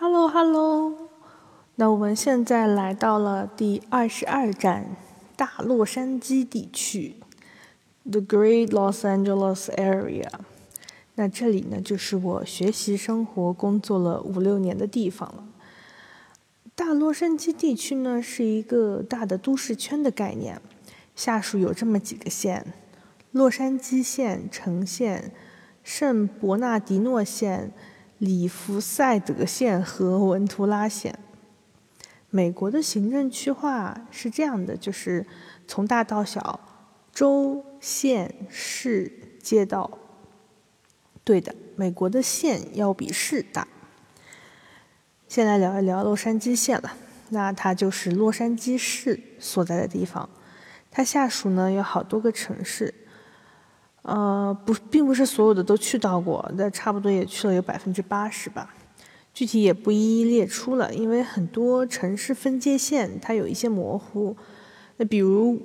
Hello Hello，那我们现在来到了第二十二站，大洛杉矶地区，The Great Los Angeles Area。那这里呢，就是我学习、生活、工作了五六年的地方了。大洛杉矶地区呢，是一个大的都市圈的概念，下属有这么几个县：洛杉矶县、城县、圣伯纳迪诺县。里弗赛德县和文图拉县。美国的行政区划是这样的，就是从大到小，州、县、市、街道。对的，美国的县要比市大。先来聊一聊洛杉矶县了，那它就是洛杉矶市所在的地方，它下属呢有好多个城市。呃，不，并不是所有的都去到过，但差不多也去了有百分之八十吧。具体也不一一列出了，因为很多城市分界线它有一些模糊。那比如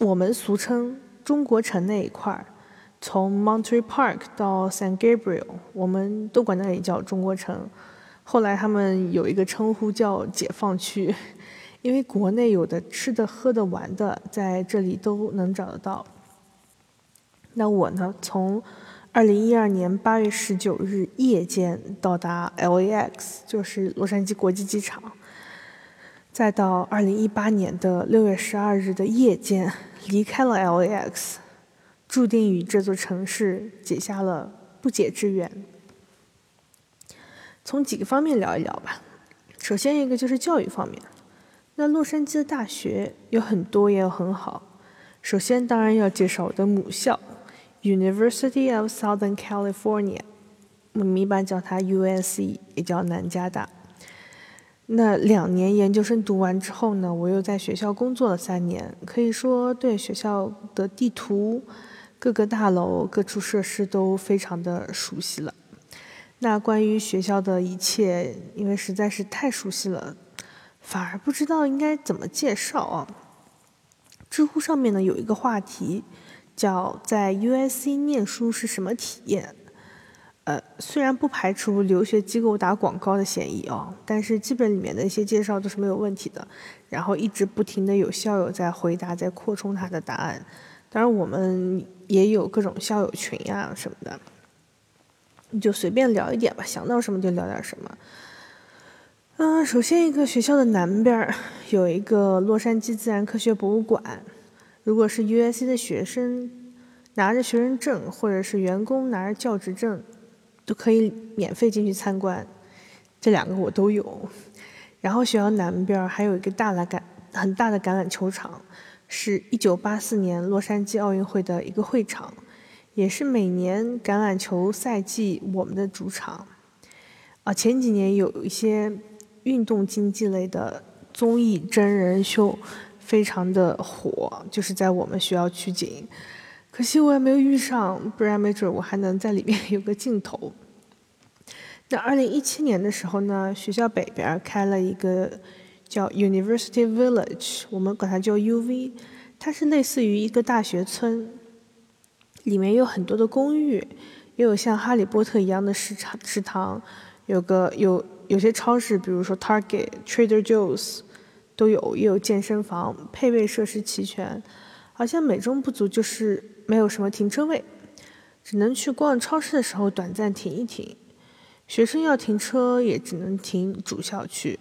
我们俗称中国城那一块儿，从 Monterey Park 到 San Gabriel，我们都管那里叫中国城。后来他们有一个称呼叫解放区，因为国内有的吃的、喝的、玩的，在这里都能找得到。那我呢？从二零一二年八月十九日夜间到达 LAX，就是洛杉矶国际机场，再到二零一八年的六月十二日的夜间离开了 LAX，注定与这座城市结下了不解之缘。从几个方面聊一聊吧。首先一个就是教育方面，那洛杉矶的大学有很多，也有很好。首先当然要介绍我的母校。University of Southern California，我们一般叫它 USC，也叫南加大。那两年研究生读完之后呢，我又在学校工作了三年，可以说对学校的地图、各个大楼、各处设施都非常的熟悉了。那关于学校的一切，因为实在是太熟悉了，反而不知道应该怎么介绍啊。知乎上面呢有一个话题。叫在 USC 念书是什么体验？呃，虽然不排除留学机构打广告的嫌疑哦，但是基本里面的一些介绍都是没有问题的。然后一直不停的有校友在回答，在扩充他的答案。当然，我们也有各种校友群呀什么的，你就随便聊一点吧，想到什么就聊点什么。嗯，首先一个学校的南边有一个洛杉矶自然科学博物馆。如果是 USC 的学生拿着学生证，或者是员工拿着教职证，都可以免费进去参观。这两个我都有。然后学校南边还有一个大的橄很大的橄榄球场，是一九八四年洛杉矶奥运会的一个会场，也是每年橄榄球赛季我们的主场。啊，前几年有一些运动竞技类的综艺真人秀。非常的火，就是在我们学校取景，可惜我也没有遇上，不然没准我还能在里面有个镜头。那二零一七年的时候呢，学校北边开了一个叫 University Village，我们管它叫 UV，它是类似于一个大学村，里面有很多的公寓，也有像哈利波特一样的食堂，食堂有个有有些超市，比如说 Target、Trader Joe's。都有，也有健身房，配备设施齐全，好像美中不足就是没有什么停车位，只能去逛超市的时候短暂停一停。学生要停车也只能停主校区。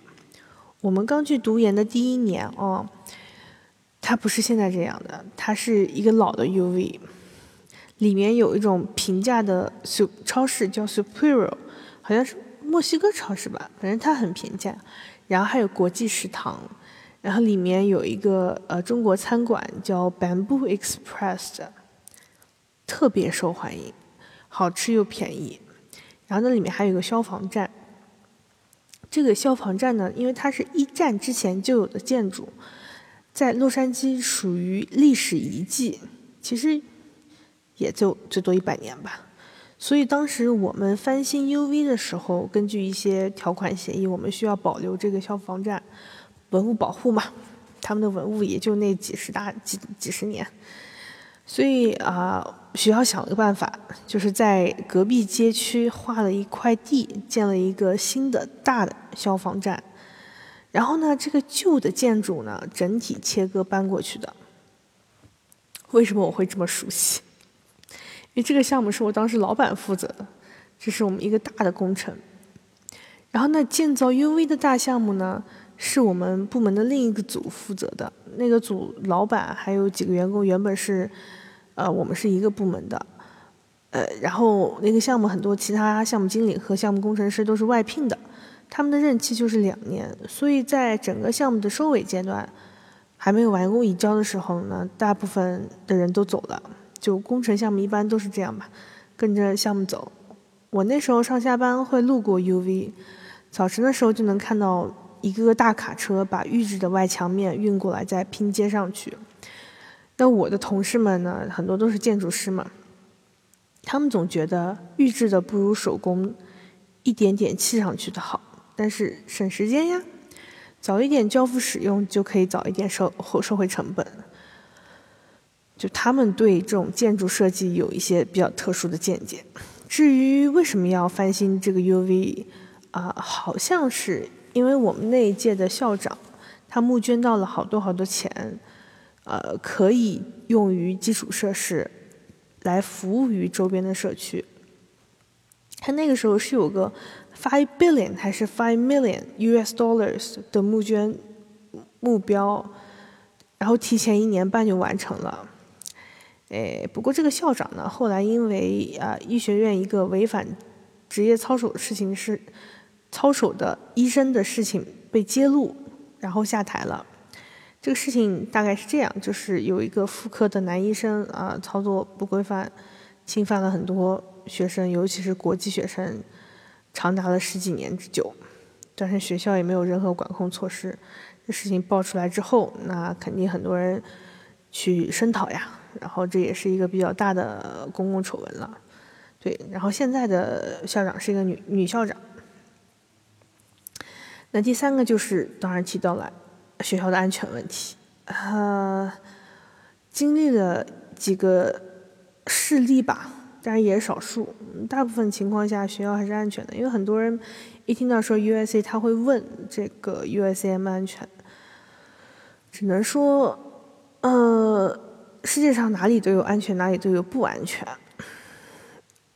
我们刚去读研的第一年哦，它不是现在这样的，它是一个老的 UV，里面有一种平价的 sup 超市叫 Superior，好像是墨西哥超市吧，反正它很平价，然后还有国际食堂。然后里面有一个呃中国餐馆叫 Bamboo Express，特别受欢迎，好吃又便宜。然后那里面还有一个消防站。这个消防站呢，因为它是一战之前就有的建筑，在洛杉矶属于历史遗迹，其实也就最多一百年吧。所以当时我们翻新 UV 的时候，根据一些条款协议，我们需要保留这个消防站。文物保护嘛，他们的文物也就那几十大几几十年，所以啊，学校想了个办法，就是在隔壁街区划了一块地，建了一个新的大的消防站。然后呢，这个旧的建筑呢，整体切割搬过去的。为什么我会这么熟悉？因为这个项目是我当时老板负责的，这是我们一个大的工程。然后呢，建造 UV 的大项目呢，是我们部门的另一个组负责的。那个组老板还有几个员工原本是，呃，我们是一个部门的，呃，然后那个项目很多其他项目经理和项目工程师都是外聘的。他们的任期就是两年，所以在整个项目的收尾阶段，还没有完工移交的时候呢，大部分的人都走了。就工程项目一般都是这样吧，跟着项目走。我那时候上下班会路过 UV，早晨的时候就能看到一个个大卡车把预制的外墙面运过来，再拼接上去。那我的同事们呢，很多都是建筑师嘛，他们总觉得预制的不如手工一点点砌上去的好。但是省时间呀，早一点交付使用就可以早一点收后收回成本。就他们对这种建筑设计有一些比较特殊的见解。至于为什么要翻新这个 UV 啊，好像是因为我们那一届的校长他募捐到了好多好多钱，呃，可以用于基础设施，来服务于周边的社区。他那个时候是有个。Five billion 还是 five million U.S. dollars 的募捐目标，然后提前一年半就完成了。哎，不过这个校长呢，后来因为啊医学院一个违反职业操守的事情是操守的医生的事情被揭露，然后下台了。这个事情大概是这样，就是有一个妇科的男医生啊操作不规范，侵犯了很多学生，尤其是国际学生。长达了十几年之久，但是学校也没有任何管控措施。这事情爆出来之后，那肯定很多人去声讨呀。然后这也是一个比较大的公共丑闻了。对，然后现在的校长是一个女女校长。那第三个就是当然提到了学校的安全问题。呃，经历了几个事例吧。当然也是少数，大部分情况下学校还是安全的，因为很多人一听到说 USA，他会问这个 USM 安全。只能说，呃，世界上哪里都有安全，哪里都有不安全。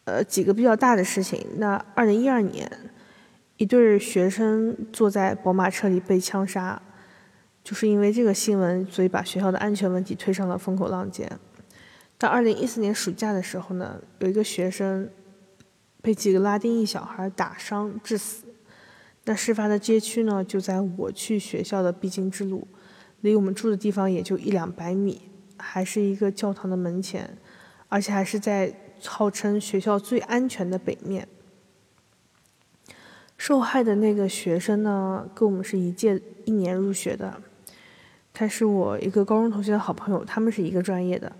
呃，几个比较大的事情，那二零一二年，一对学生坐在宝马车里被枪杀，就是因为这个新闻，所以把学校的安全问题推上了风口浪尖。到二零一四年暑假的时候呢，有一个学生被几个拉丁裔小孩打伤致死。那事发的街区呢，就在我去学校的必经之路，离我们住的地方也就一两百米，还是一个教堂的门前，而且还是在号称学校最安全的北面。受害的那个学生呢，跟我们是一届一年入学的，他是我一个高中同学的好朋友，他们是一个专业的。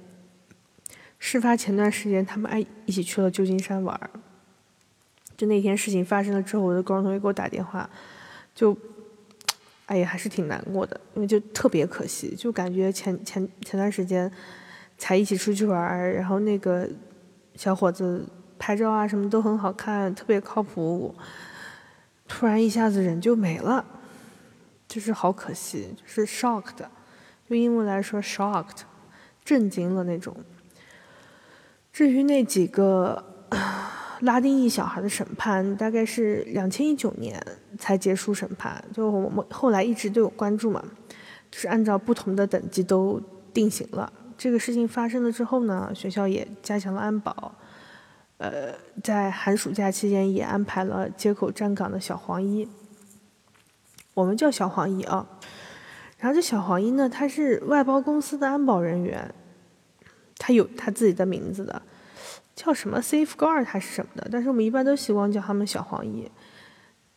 事发前段时间，他们爱一起去了旧金山玩儿。就那天事情发生了之后，我的高中同学给我打电话，就，哎呀，还是挺难过的，因为就特别可惜，就感觉前前前段时间才一起出去玩儿，然后那个小伙子拍照啊什么都很好看，特别靠谱，突然一下子人就没了，就是好可惜，就是 shocked，用英文来说 shocked，震惊了那种。至于那几个拉丁裔小孩的审判，大概是两千一九年才结束审判。就我们后来一直都有关注嘛，就是按照不同的等级都定型了。这个事情发生了之后呢，学校也加强了安保，呃，在寒暑假期间也安排了街口站岗的小黄衣，我们叫小黄衣啊。然后这小黄衣呢，他是外包公司的安保人员。他有他自己的名字的，叫什么 Safeguard 还是什么的，但是我们一般都习惯叫他们小黄衣。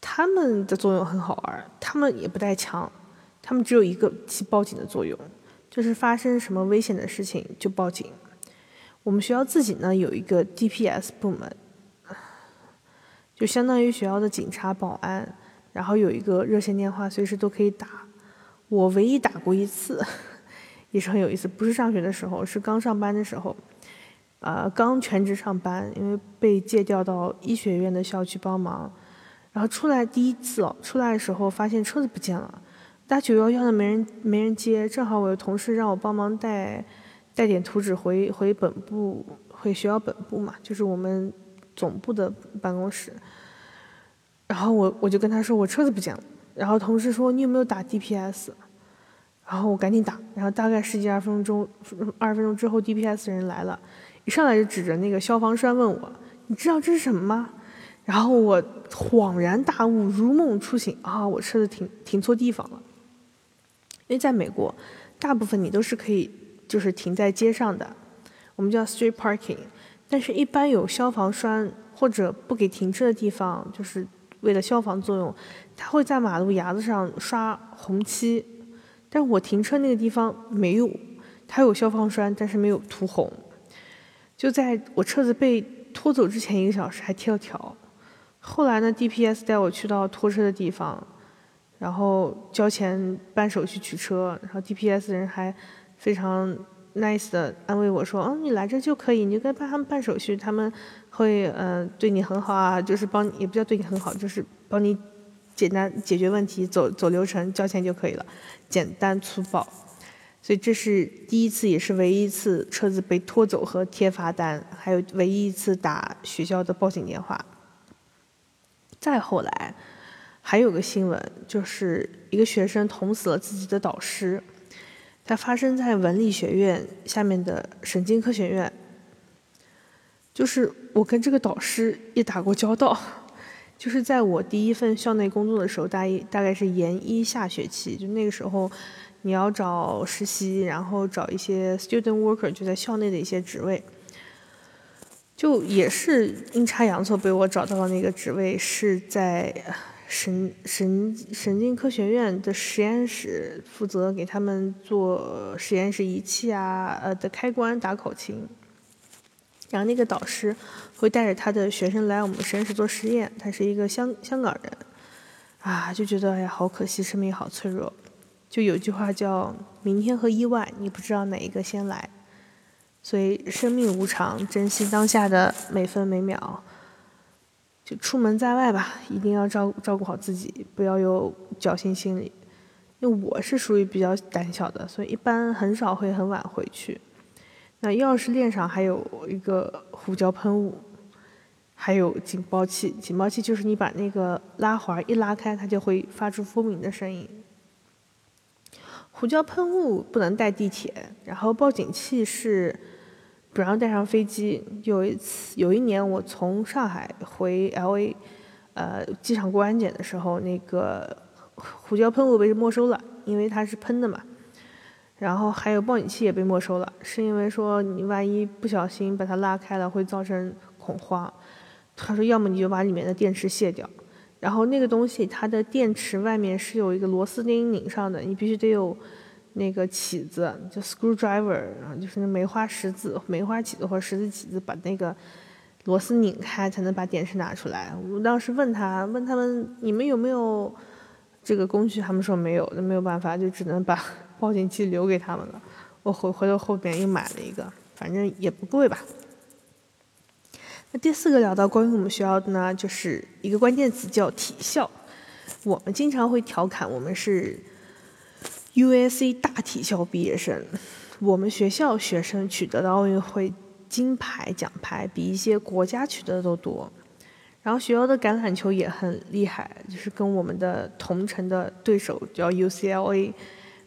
他们的作用很好玩，他们也不带枪，他们只有一个起报警的作用，就是发生什么危险的事情就报警。我们学校自己呢有一个 DPS 部门，就相当于学校的警察、保安，然后有一个热线电话，随时都可以打。我唯一打过一次。也是很有意思。不是上学的时候，是刚上班的时候，呃，刚全职上班，因为被借调到医学院的校区帮忙。然后出来第一次哦，出来的时候发现车子不见了，打九幺幺的没人没人接，正好我的同事让我帮忙带带点图纸回回本部，回学校本部嘛，就是我们总部的办公室。然后我我就跟他说我车子不见了，然后同事说你有没有打 DPS？然后我赶紧打，然后大概十几二分钟，二十分钟之后 DPS 人来了，一上来就指着那个消防栓问我，你知道这是什么吗？然后我恍然大悟，如梦初醒啊，我车子停停错地方了。因为在美国，大部分你都是可以就是停在街上的，我们叫 street parking，但是一般有消防栓或者不给停车的地方，就是为了消防作用，他会在马路牙子上刷红漆。但我停车那个地方没有，它有消防栓，但是没有涂红。就在我车子被拖走之前一个小时还贴了条。后来呢，DPS 带我去到拖车的地方，然后交钱办手续取车，然后 DPS 人还非常 nice 的安慰我说：“嗯，你来这就可以，你就跟帮他们办手续，他们会嗯对你很好啊，就是帮也不叫对你很好，就是帮你。”简单解决问题，走走流程，交钱就可以了，简单粗暴。所以这是第一次，也是唯一一次车子被拖走和贴罚单，还有唯一一次打学校的报警电话。再后来，还有个新闻，就是一个学生捅死了自己的导师，它发生在文理学院下面的神经科学院。就是我跟这个导师也打过交道。就是在我第一份校内工作的时候，大一大概是研一下学期，就那个时候，你要找实习，然后找一些 student worker，就在校内的一些职位，就也是阴差阳错被我找到了那个职位，是在神神神经科学院的实验室，负责给他们做实验室仪器啊，呃的开关打口琴。然后那个导师会带着他的学生来我们实验室做实验，他是一个香香港人，啊，就觉得哎呀好可惜，生命好脆弱。就有句话叫“明天和意外，你不知道哪一个先来”，所以生命无常，珍惜当下的每分每秒。就出门在外吧，一定要照照顾好自己，不要有侥幸心理。因为我是属于比较胆小的，所以一般很少会很晚回去。那钥匙链上还有一个胡椒喷雾，还有警报器。警报器就是你把那个拉环一拉开，它就会发出蜂鸣的声音。胡椒喷雾不能带地铁，然后报警器是不让带上飞机。有一次，有一年我从上海回 LA，呃，机场过安检的时候，那个胡椒喷雾被没收了，因为它是喷的嘛。然后还有报警器也被没收了，是因为说你万一不小心把它拉开了，会造成恐慌。他说，要么你就把里面的电池卸掉，然后那个东西它的电池外面是有一个螺丝钉拧上的，你必须得有那个起子，就 screwdriver，然后就是那梅花十字、梅花起子或者十字起子，把那个螺丝拧开才能把电池拿出来。我当时问他，问他们你们有没有这个工具，他们说没有，那没有办法，就只能把。报警器留给他们了，我回回头后边又买了一个，反正也不贵吧。那第四个聊到关于我们学校的呢，就是一个关键词叫体校。我们经常会调侃我们是 U.S.C 大体校毕业生。我们学校学生取得的奥运会金牌奖牌比一些国家取得的都多。然后学校的橄榄球也很厉害，就是跟我们的同城的对手叫 U.C.L.A。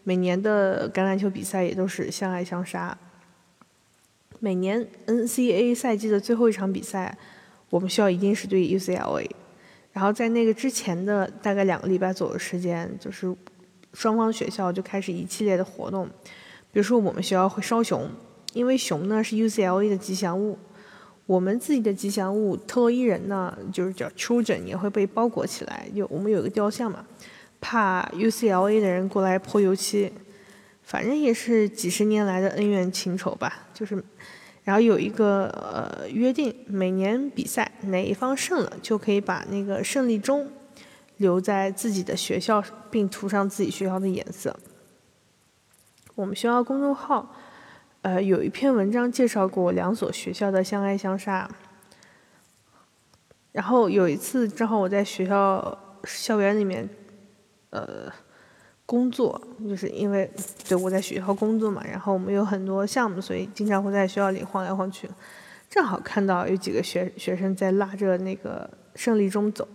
每年的橄榄球比赛也都是相爱相杀。每年 NCAA 赛季的最后一场比赛，我们学校一定是对 UCLA。然后在那个之前的大概两个礼拜左右时间，就是双方学校就开始一系列的活动。比如说我们学校会烧熊，因为熊呢是 UCLA 的吉祥物。我们自己的吉祥物特洛伊人呢，就是叫 Children，也会被包裹起来。有我们有一个雕像嘛。怕 UCLA 的人过来泼油漆，反正也是几十年来的恩怨情仇吧。就是，然后有一个呃约定，每年比赛哪一方胜了，就可以把那个胜利钟留在自己的学校，并涂上自己学校的颜色。我们学校公众号，呃，有一篇文章介绍过两所学校的相爱相杀。然后有一次，正好我在学校校园里面，呃，工作，就是因为对我在学校工作嘛，然后我们有很多项目，所以经常会在学校里晃来晃去。正好看到有几个学学生在拉着那个胜利中走，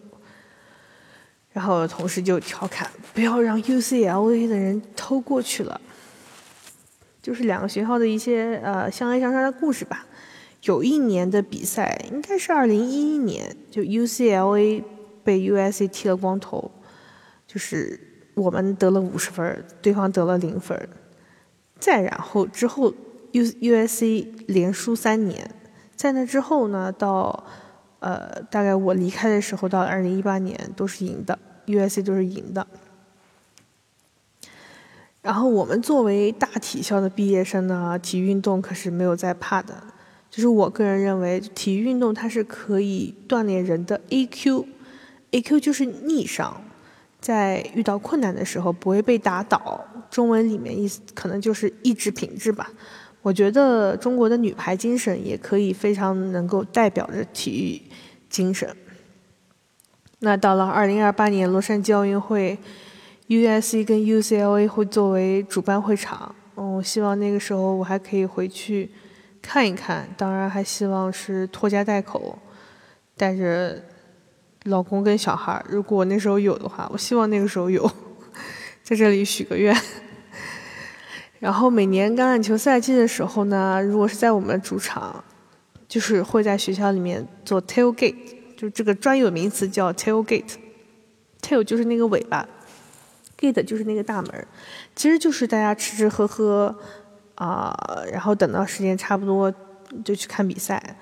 然后同事就调侃：“不要让 UCLA 的人偷过去了。”就是两个学校的一些呃相爱相杀的故事吧。有一年的比赛应该是二零一一年，就 UCLA 被 USC 剃了光头，就是我们得了五十分，对方得了零分。再然后之后 U USC 连输三年，在那之后呢，到呃大概我离开的时候，到二零一八年都是赢的，USC 就是赢的。然后我们作为大体校的毕业生呢，体育运动可是没有在怕的。就是我个人认为，体育运动它是可以锻炼人的 A Q，A Q 就是逆商，在遇到困难的时候不会被打倒。中文里面意思可能就是意志品质吧。我觉得中国的女排精神也可以非常能够代表着体育精神。那到了二零二八年洛杉矶奥运会，U S C 跟 U C L A 会作为主办会场，嗯，希望那个时候我还可以回去。看一看，当然还希望是拖家带口，带着老公跟小孩儿。如果那时候有的话，我希望那个时候有，在这里许个愿。然后每年橄榄球赛季的时候呢，如果是在我们主场，就是会在学校里面做 tailgate，就这个专有名词叫 tailgate，tail 就是那个尾巴，gate 就是那个大门，其实就是大家吃吃喝喝。啊，然后等到时间差不多就去看比赛。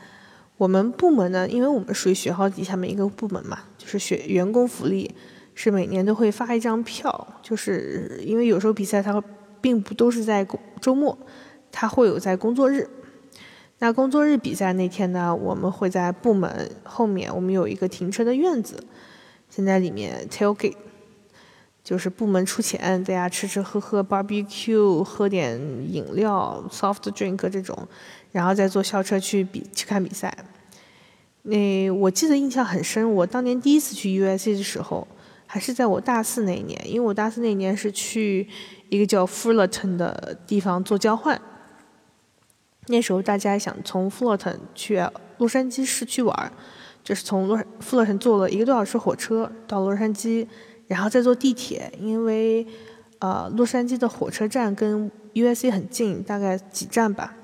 我们部门呢，因为我们属于学校底下每一个部门嘛，就是学员工福利是每年都会发一张票，就是因为有时候比赛它并不都是在周末，它会有在工作日。那工作日比赛那天呢，我们会在部门后面，我们有一个停车的院子，现在里面 tailgate。就是部门出钱，大家吃吃喝喝，barbecue，喝点饮料，soft drink 这种，然后再坐校车去比去看比赛。那我记得印象很深，我当年第一次去 USC 的时候，还是在我大四那一年，因为我大四那年是去一个叫 Fullerton 的地方做交换。那时候大家想从 Fullerton 去洛杉矶市区玩，就是从洛 Fullerton 坐了一个多小时火车到洛杉矶。然后再坐地铁，因为，呃，洛杉矶的火车站跟 USC 很近，大概几站吧。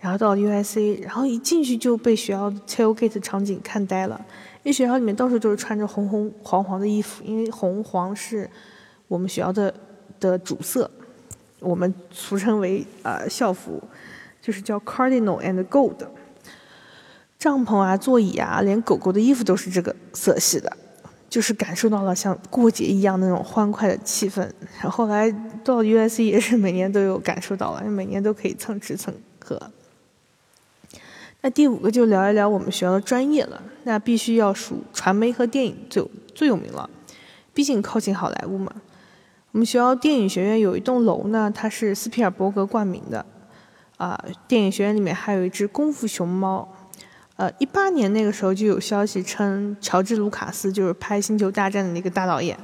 然后到 USC，然后一进去就被学校 tailgate 场景看呆了，因为学校里面到处都是穿着红红黄黄的衣服，因为红黄是我们学校的的主色，我们俗称为呃校服，就是叫 cardinal and gold。帐篷啊，座椅啊，连狗狗的衣服都是这个色系的。就是感受到了像过节一样那种欢快的气氛，然后来到 U.S.C 也是每年都有感受到了，每年都可以蹭吃蹭喝。那第五个就聊一聊我们学校的专业了，那必须要数传媒和电影最最有名了，毕竟靠近好莱坞嘛。我们学校电影学院有一栋楼呢，它是斯皮尔伯格冠名的，啊，电影学院里面还有一只功夫熊猫。呃，一八年那个时候就有消息称，乔治·卢卡斯就是拍《星球大战》的那个大导演，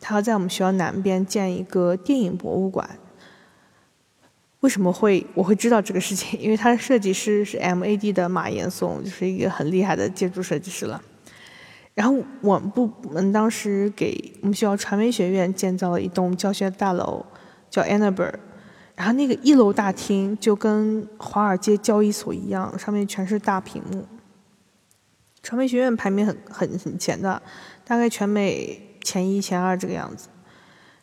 他要在我们学校南边建一个电影博物馆。为什么会我会知道这个事情？因为他的设计师是 MAD 的马岩松，就是一个很厉害的建筑设计师了。然后我们部门当时给我们学校传媒学院建造了一栋教学大楼，叫 Annabelle。然后那个一楼大厅就跟华尔街交易所一样，上面全是大屏幕。传媒学院排名很很很前的，大概全美前一前二这个样子。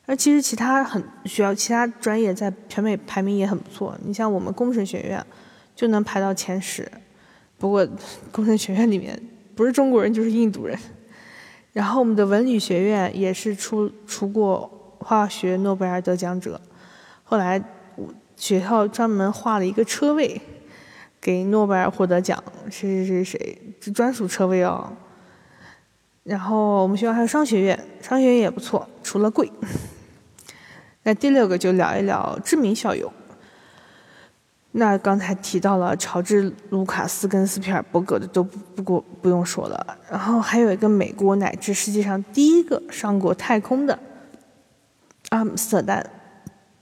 而其实其他很学校其他专业在全美排名也很不错。你像我们工程学院就能排到前十，不过工程学院里面不是中国人就是印度人。然后我们的文理学院也是出出过化学诺贝尔得奖者，后来学校专门划了一个车位。给诺贝尔获得奖，谁谁谁谁，这专属车位哦。然后我们学校还有商学院，商学院也不错，除了贵。那第六个就聊一聊知名校友，那刚才提到了乔治·卢卡斯跟斯皮尔伯格的都不不过不用说了，然后还有一个美国乃至世界上第一个上过太空的阿姆斯特丹，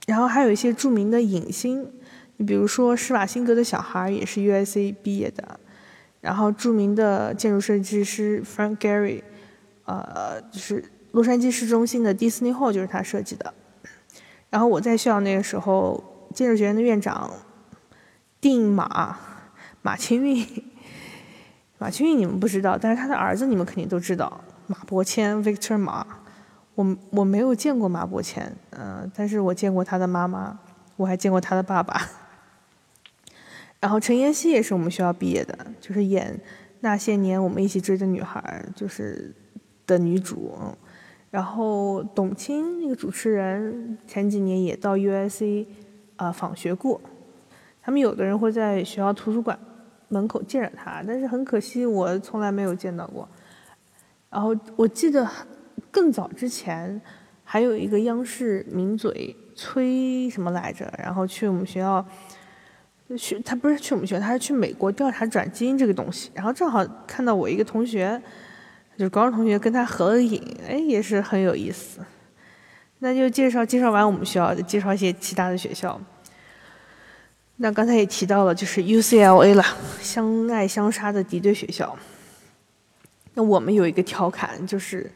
然后还有一些著名的影星，你比如说施瓦辛格的小孩也是 U.S.A 毕业的，然后著名的建筑设计师 Frank Gehry，呃，就是洛杉矶市中心的 Disney Hall 就是他设计的，然后我在校那个时候，建筑学院的院长。定马马清运，马清运你们不知道，但是他的儿子你们肯定都知道，马伯骞 Victor 马。我我没有见过马伯骞，嗯，但是我见过他的妈妈，我还见过他的爸爸。然后陈妍希也是我们学校毕业的，就是演那些年我们一起追的女孩，就是的女主。然后董卿那个主持人前几年也到 U.S.C 啊访学过。他们有的人会在学校图书馆门口见着他，但是很可惜，我从来没有见到过。然后我记得更早之前，还有一个央视名嘴崔什么来着，然后去我们学校，去他不是去我们学校，他是去美国调查转基因这个东西。然后正好看到我一个同学，就是高中同学，跟他合了影，哎，也是很有意思。那就介绍介绍完我们学校，介绍一些其他的学校。那刚才也提到了，就是 UCLA 了，相爱相杀的敌对学校。那我们有一个调侃，就是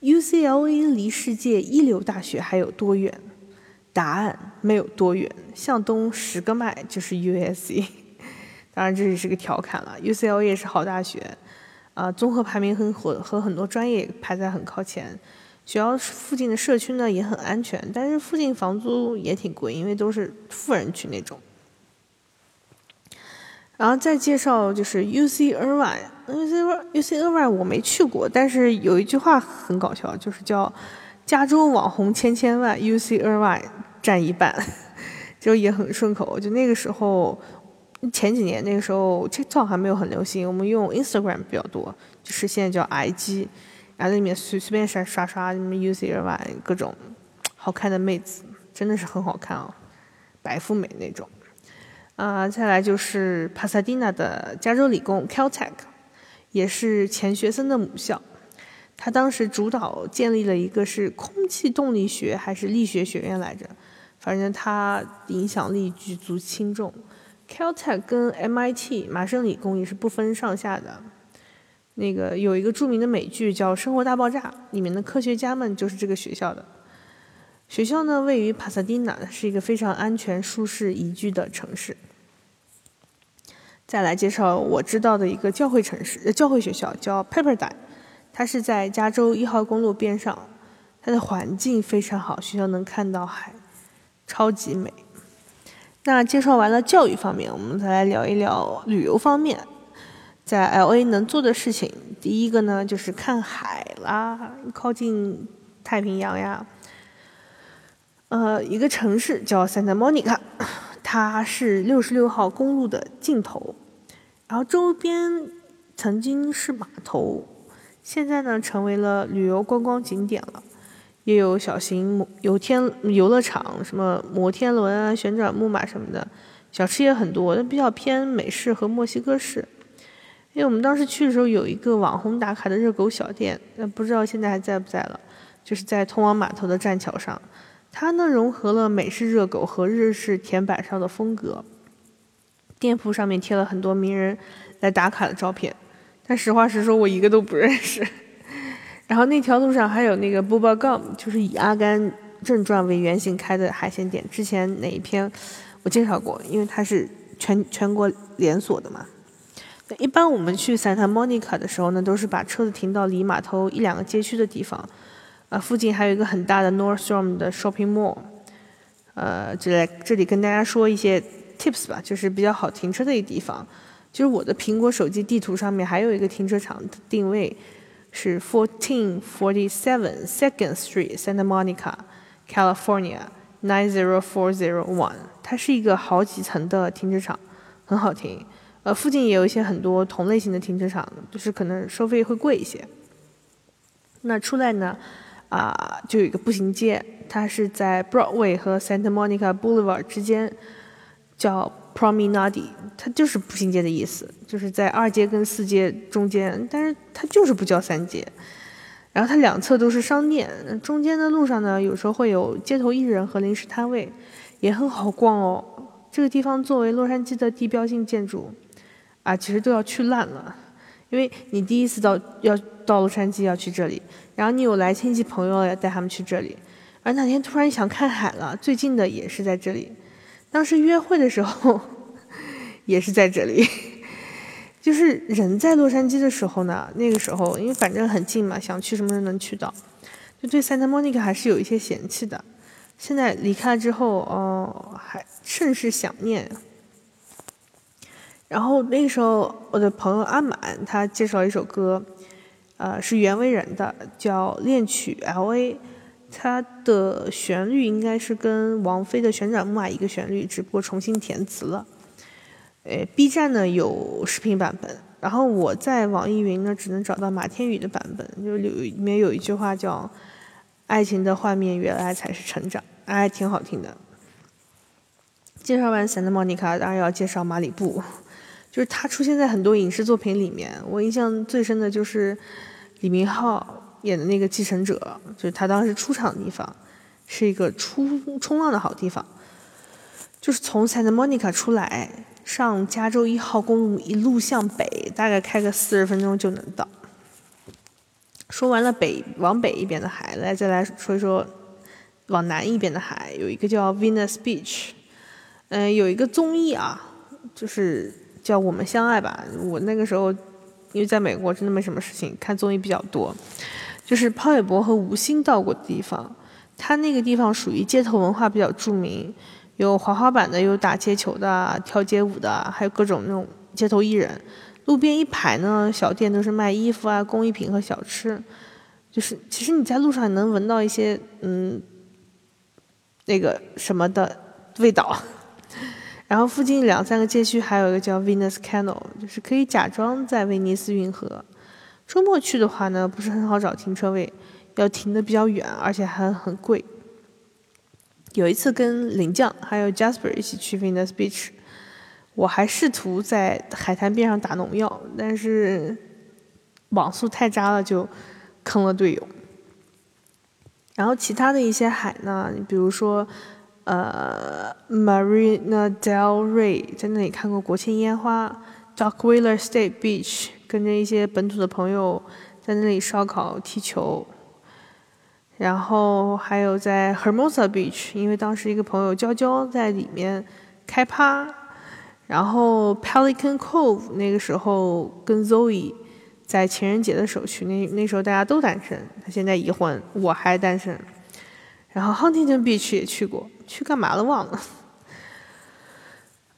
UCLA 离世界一流大学还有多远？答案没有多远，向东十个迈就是 USC。当然这也是个调侃了，UCLA 也是好大学，啊，综合排名很和和很多专业排在很靠前。学校附近的社区呢也很安全，但是附近房租也挺贵，因为都是富人区那种。然后再介绍就是 U C U C U C Irvine 我没去过，但是有一句话很搞笑，就是叫“加州网红千千万，U C Irvine 占一半”，就也很顺口。就那个时候，前几年那个时候，TikTok 还没有很流行，我们用 Instagram 比较多，就是现在叫 I G，然后在里面随随便刷刷刷什么 U C Irvine 各种好看的妹子，真的是很好看哦，白富美那种。啊，再来就是帕萨蒂纳的加州理工 Caltech，也是钱学森的母校。他当时主导建立了一个是空气动力学还是力学学院来着，反正他影响力举足轻重。Caltech 跟 MIT 麻省理工也是不分上下的。那个有一个著名的美剧叫《生活大爆炸》，里面的科学家们就是这个学校的。学校呢位于帕萨迪纳，是一个非常安全、舒适、宜居的城市。再来介绍我知道的一个教会城市，呃教会学校叫 Pepperdine，它是在加州一号公路边上，它的环境非常好，学校能看到海，超级美。那介绍完了教育方面，我们再来聊一聊旅游方面，在 LA 能做的事情，第一个呢就是看海啦，靠近太平洋呀。呃，一个城市叫 Santa Monica。它是六十六号公路的尽头，然后周边曾经是码头，现在呢成为了旅游观光景点了，也有小型摩游天游乐场，什么摩天轮啊、旋转木马什么的，小吃也很多，但比较偏美式和墨西哥式。因为我们当时去的时候有一个网红打卡的热狗小店，那不知道现在还在不在了，就是在通往码头的栈桥上。它呢融合了美式热狗和日式甜板烧的风格，店铺上面贴了很多名人来打卡的照片，但实话实说，我一个都不认识。然后那条路上还有那个 Bubba Gum，就是以《阿甘正传》为原型开的海鲜店，之前哪一篇我介绍过，因为它是全全国连锁的嘛。一般我们去 Santa Monica 的时候呢，都是把车子停到离码头一两个街区的地方。啊，附近还有一个很大的 Nordstrom 的 shopping mall，呃，就来这里跟大家说一些 tips 吧，就是比较好停车的一个地方。就是我的苹果手机地图上面还有一个停车场的定位是 fourteen forty seven Second Street Santa Monica California nine zero four zero one，它是一个好几层的停车场，很好停。呃，附近也有一些很多同类型的停车场，就是可能收费会贵一些。那出来呢？啊，就有一个步行街，它是在 Broadway 和 Santa Monica Boulevard 之间，叫 Promenade，它就是步行街的意思，就是在二街跟四街中间，但是它就是不叫三街。然后它两侧都是商店，中间的路上呢，有时候会有街头艺人和零食摊位，也很好逛哦。这个地方作为洛杉矶的地标性建筑，啊，其实都要去烂了，因为你第一次到要到洛杉矶要去这里，然后你有来亲戚朋友要带他们去这里，而那天突然想看海了，最近的也是在这里。当时约会的时候，也是在这里。就是人在洛杉矶的时候呢，那个时候因为反正很近嘛，想去什么时候能去到，就对 Santa Monica 还是有一些嫌弃的。现在离开了之后，哦，还甚是想念。然后那个时候，我的朋友阿满他介绍一首歌，呃，是袁惟仁的，叫《恋曲 L.A.》。它的旋律应该是跟王菲的《旋转木马》一个旋律，只不过重新填词了。诶，B 站呢有视频版本，然后我在网易云呢只能找到马天宇的版本，就里里面有一句话叫“爱情的画面，原来才是成长”，还挺好听的。介绍完 Santa Monica，当然要介绍马里布，就是他出现在很多影视作品里面，我印象最深的就是李明浩。演的那个继承者，就是他当时出场的地方，是一个出冲浪的好地方。就是从 Santa Monica 出来，上加州一号公路，一路向北，大概开个四十分钟就能到。说完了北往北一边的海，来再来说一说往南一边的海，有一个叫 Venus Beach。嗯，有一个综艺啊，就是叫《我们相爱》吧。我那个时候因为在美国，真的没什么事情，看综艺比较多。就是潘玮柏和吴昕到过的地方，他那个地方属于街头文化比较著名，有滑滑板的，有打街球的，跳街舞的，还有各种那种街头艺人。路边一排呢，小店都是卖衣服啊、工艺品和小吃。就是其实你在路上能闻到一些嗯那个什么的味道。然后附近两三个街区还有一个叫 Venus Canal，就是可以假装在威尼斯运河。周末去的话呢，不是很好找停车位，要停的比较远，而且还很贵。有一次跟林将还有 Jasper 一起去 Venus Beach，我还试图在海滩边上打农药，但是网速太渣了，就坑了队友。然后其他的一些海呢，你比如说呃 Marina Del Rey，在那里看过国庆烟花，Dockweiler State Beach。跟着一些本土的朋友在那里烧烤、踢球，然后还有在 Hermosa Beach，因为当时一个朋友娇娇在里面开趴，然后 Pelican Cove 那个时候跟 Zoe 在情人节的时候去，那那时候大家都单身，他现在已婚，我还单身。然后 Huntington Beach 也去过，去干嘛了忘了。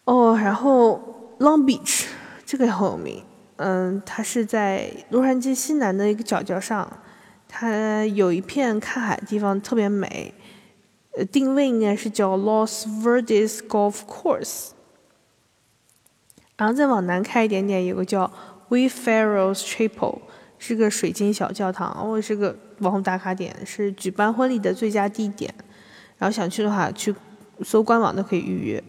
哦，然后 Long Beach 这个也很有名。嗯，它是在洛杉矶西南的一个角角上，它有一片看海的地方特别美，呃，定位应该是叫 Los Verdes Golf Course。然后再往南开一点点，有个叫 Wayfarers Chapel，是个水晶小教堂，哦，是个网红打卡点，是举办婚礼的最佳地点。然后想去的话，去搜官网都可以预约。